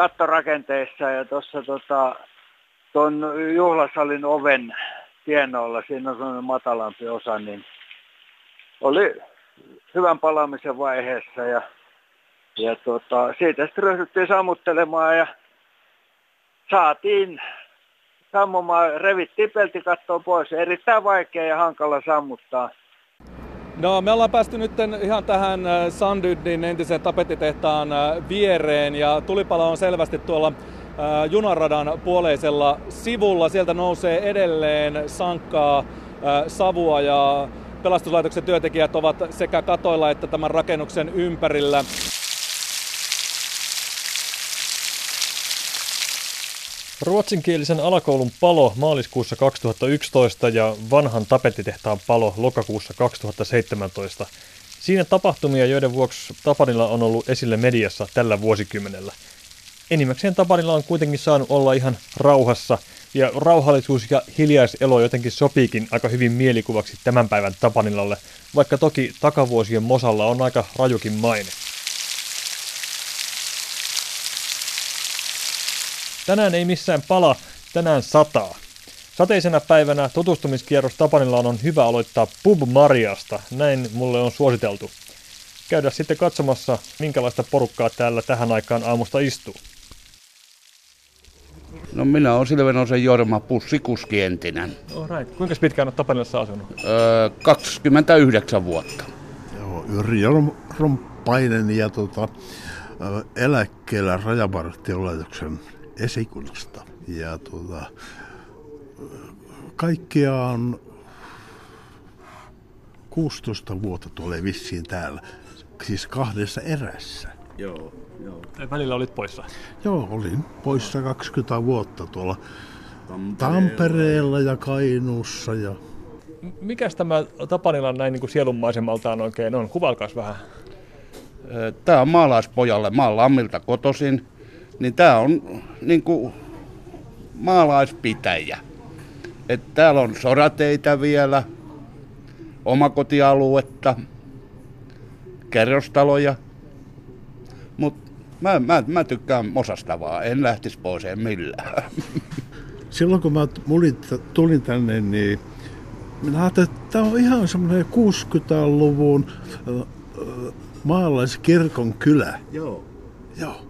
kattorakenteissa ja tuossa tota, tuon juhlasalin oven tienoilla, siinä on sellainen matalampi osa, niin oli hyvän palaamisen vaiheessa ja, ja tota, siitä sitten ryhdyttiin sammuttelemaan ja saatiin sammumaan, revittiin peltikattoa pois. Erittäin vaikea ja hankala sammuttaa. No, me ollaan päästy nyt ihan tähän äh, Sandydin entisen tapettitehtaan äh, viereen ja tulipalo on selvästi tuolla äh, junaradan puoleisella sivulla. Sieltä nousee edelleen sankkaa savua ja pelastuslaitoksen työntekijät ovat sekä katoilla että tämän rakennuksen ympärillä. Ruotsinkielisen alakoulun palo maaliskuussa 2011 ja vanhan tapettitehtaan palo lokakuussa 2017. Siinä tapahtumia, joiden vuoksi Tapanilla on ollut esille mediassa tällä vuosikymmenellä. Enimmäkseen Tapanilla on kuitenkin saanut olla ihan rauhassa, ja rauhallisuus ja hiljaiselo jotenkin sopiikin aika hyvin mielikuvaksi tämän päivän Tapanilalle, vaikka toki takavuosien Mosalla on aika rajukin maine. Tänään ei missään pala, tänään sataa. Sateisena päivänä tutustumiskierros Tapanilaan on hyvä aloittaa Pub Mariasta, näin mulle on suositeltu. Käydä sitten katsomassa, minkälaista porukkaa täällä tähän aikaan aamusta istuu. No minä olen Silvenosen Jorma Pussikuski entinen. Right. Kuinka pitkään olet Tapanilassa asunut? Öö, 29 vuotta. Joo, Yrjö Rompainen ja tota, eläkkeellä Rajavartiolaitoksen esikunnasta. Ja tuota, kaikkiaan 16 vuotta tulee vissiin täällä, siis kahdessa erässä. Joo, joo. Välillä olit poissa? Joo, olin poissa 20 vuotta tuolla Tampereella, Tampereella ja Kainuussa. Ja... Mikäs tämä Tapanilan näin niin kuin sielunmaisemaltaan oikein on? Kuvalkaas vähän. Tämä on maalaispojalle. Mä oon Lammilta kotosin niin tämä on niin kuin maalaispitäjä. Et täällä on sorateitä vielä, omakotialuetta, kerrostaloja. Mutta mä, mä, mä tykkään Mosasta vaan, en lähtisi pois, en millään. Silloin kun mä tulin tänne, niin minä ajattelin, että tämä on ihan semmoinen 60-luvun maalaiskirkon kylä. Joo. Joo.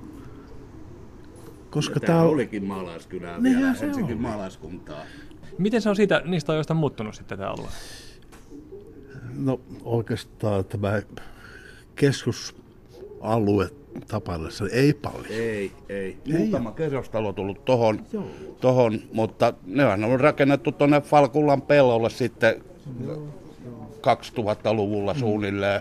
Koska tämä olikin maalaiskylää niin vielä, se Helsingin on. maalaiskuntaa. Miten se on siitä, niistä ajoista muuttunut sitten tämä alue? No oikeastaan tämä keskusalue Tapalassa ei paljon. Ei, ei. Muutama kerrostalo tullut tohon, tohon, mutta ne on rakennettu tuonne Falkulan pellolle sitten Joo. 2000-luvulla mm. suunnilleen.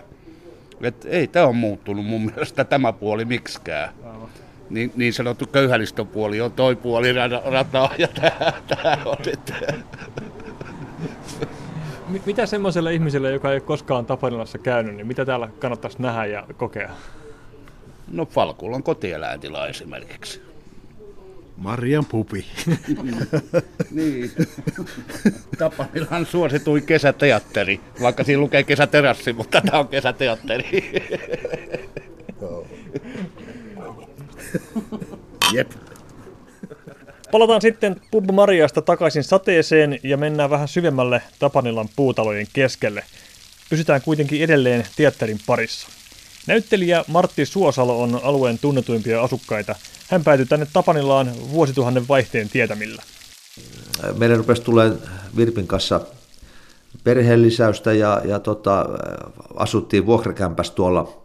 Et ei tämä on muuttunut mun mielestä tämä puoli miksikään. Aivan niin, niin sanottu köyhälistöpuoli on toi puoli rataa ja tämä on sitten. Mitä semmoiselle ihmiselle, joka ei ole koskaan Tapanilassa käynyt, niin mitä täällä kannattaisi nähdä ja kokea? No Falkulan kotieläintila esimerkiksi. Marian pupi. niin. Tapanilan suosituin kesäteatteri, vaikka siinä lukee kesäterassi, mutta tämä on kesäteatteri. Jep. Palataan sitten Pub Mariasta takaisin sateeseen ja mennään vähän syvemmälle Tapanilan puutalojen keskelle. Pysytään kuitenkin edelleen teatterin parissa. Näyttelijä Martti Suosalo on alueen tunnetuimpia asukkaita. Hän päätyi tänne Tapanilaan vuosituhannen vaihteen tietämillä. Meille rupesi tulee Virpin kanssa perheellisäystä ja, ja tota, asuttiin vuokrakämpässä tuolla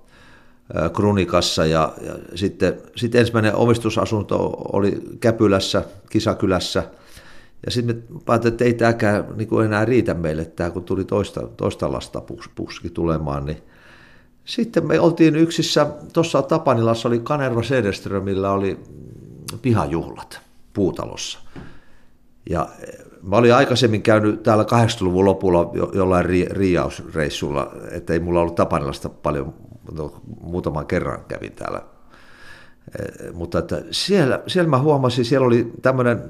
Krunikassa ja, ja sitten, sitten ensimmäinen omistusasunto oli Käpylässä, Kisakylässä ja sitten me päätin, että ei tämäkään niin enää riitä meille, tämä kun tuli toista, toista lasta puski tulemaan, niin sitten me oltiin yksissä, tuossa Tapanilassa oli Kanerva Sederströmillä oli pihajuhlat puutalossa. Ja mä olin aikaisemmin käynyt täällä 80-luvun lopulla jollain ri, riausreissulla, että ei mulla ollut Tapanilasta paljon no, muutaman kerran kävin täällä. E, mutta että siellä, siellä mä huomasin, siellä oli tämmöinen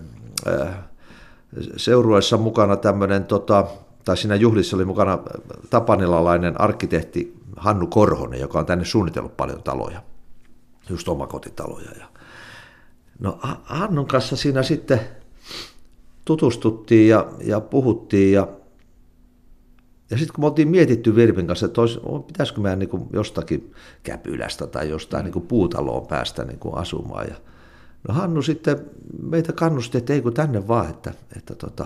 äh, seurueessa mukana tämmöinen, tota, tai siinä juhlissa oli mukana tapanilalainen arkkitehti Hannu Korhonen, joka on tänne suunnitellut paljon taloja, just omakotitaloja. Ja No Hannun kanssa siinä sitten tutustuttiin ja, ja puhuttiin ja, ja sitten kun me oltiin mietitty Virpin kanssa, että olisi, pitäisikö meidän niin jostakin Käpylästä tai jostain niin puutaloon päästä niin asumaan. Ja, no Hannu sitten meitä kannusti, että ei kun tänne vaan, että, että tota,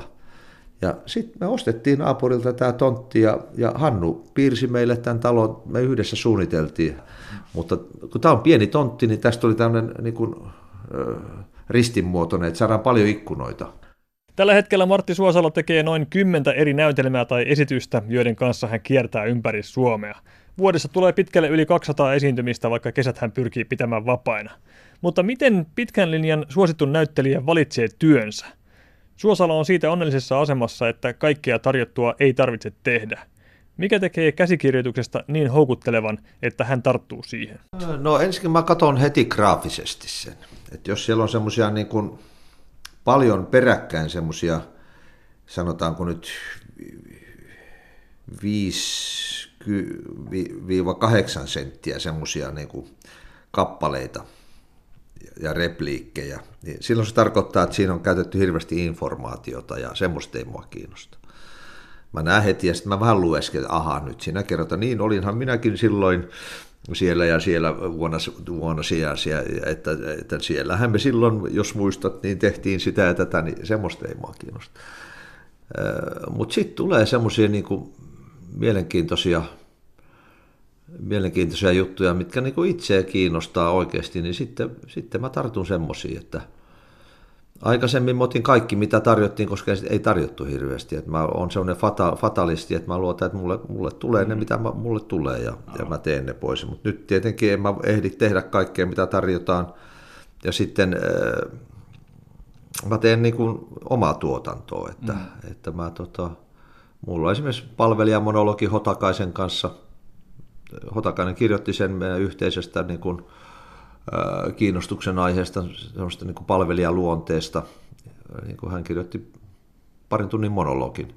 ja sitten me ostettiin naapurilta tämä tontti ja, ja Hannu piirsi meille tämän talon, me yhdessä suunniteltiin. Mutta kun tämä on pieni tontti, niin tästä tuli tämmöinen niin kuin, ristinmuotoinen, että saadaan paljon ikkunoita. Tällä hetkellä Martti Suosalo tekee noin kymmentä eri näytelmää tai esitystä, joiden kanssa hän kiertää ympäri Suomea. Vuodessa tulee pitkälle yli 200 esiintymistä, vaikka kesät hän pyrkii pitämään vapaina. Mutta miten pitkän linjan suosittu näyttelijä valitsee työnsä? Suosalo on siitä onnellisessa asemassa, että kaikkea tarjottua ei tarvitse tehdä. Mikä tekee käsikirjoituksesta niin houkuttelevan, että hän tarttuu siihen? No ensinnäkin mä katson heti graafisesti sen. Että jos siellä on semmoisia niin kuin paljon peräkkäin semmoisia, sanotaanko nyt 5-8 senttiä semmoisia niin kappaleita ja repliikkejä, niin silloin se tarkoittaa, että siinä on käytetty hirveästi informaatiota ja semmoista ei mua kiinnosta. Mä näen heti ja sitten mä vähän luesken, että ahaa nyt siinä kerrotaan, niin olinhan minäkin silloin siellä ja siellä vuonna, vuonna siellä, että, että siellähän me silloin, jos muistat, niin tehtiin sitä ja tätä, niin semmoista ei mua kiinnosta. Mutta sitten tulee semmoisia niin mielenkiintoisia, mielenkiintoisia juttuja, mitkä niin itseä kiinnostaa oikeasti, niin sitten, sitten mä tartun semmoisiin, että – Aikaisemmin mä otin kaikki, mitä tarjottiin, koska ei tarjottu hirveästi. Et mä oon sellainen fata, fatalisti, että mä luotan, että mulle, mulle tulee ne, mitä mä, mulle tulee, ja, ja mä teen ne pois. Mutta nyt tietenkin en mä ehdi tehdä kaikkea, mitä tarjotaan. Ja sitten äh, mä teen niin kuin omaa tuotantoa. Että, mm. että mä, tota, mulla on esimerkiksi palvelijamonologi Hotakaisen kanssa. Hotakainen kirjoitti sen meidän yhteisestä niin kuin, kiinnostuksen aiheesta, semmoista niin palvelijaluonteesta. Niin kuin hän kirjoitti parin tunnin monologin.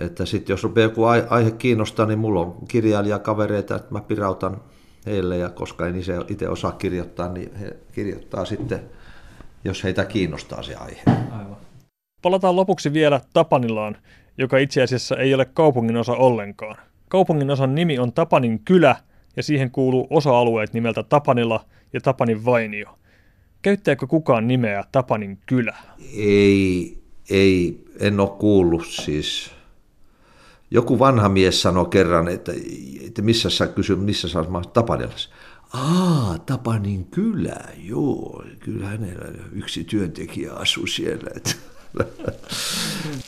Että sitten jos rupeaa joku aihe kiinnostaa, niin mulla on kirjailijakavereita, että mä pirautan heille, ja koska en itse osaa kirjoittaa, niin he kirjoittaa sitten, jos heitä kiinnostaa se aihe. Aivan. Palataan lopuksi vielä Tapanilaan, joka itse asiassa ei ole kaupungin osa ollenkaan. Kaupungin osan nimi on Tapanin kylä, ja siihen kuuluu osa-alueet nimeltä Tapanila ja Tapanin vainio. Käyttääkö kukaan nimeä Tapanin kylä? Ei, ei, en ole kuullut siis. Joku vanha mies sanoi kerran, että, että missä sä kysy, missä sä olet Tapanilassa. Aa, Tapanin kylä, joo, kyllä hänellä yksi työntekijä asuu siellä.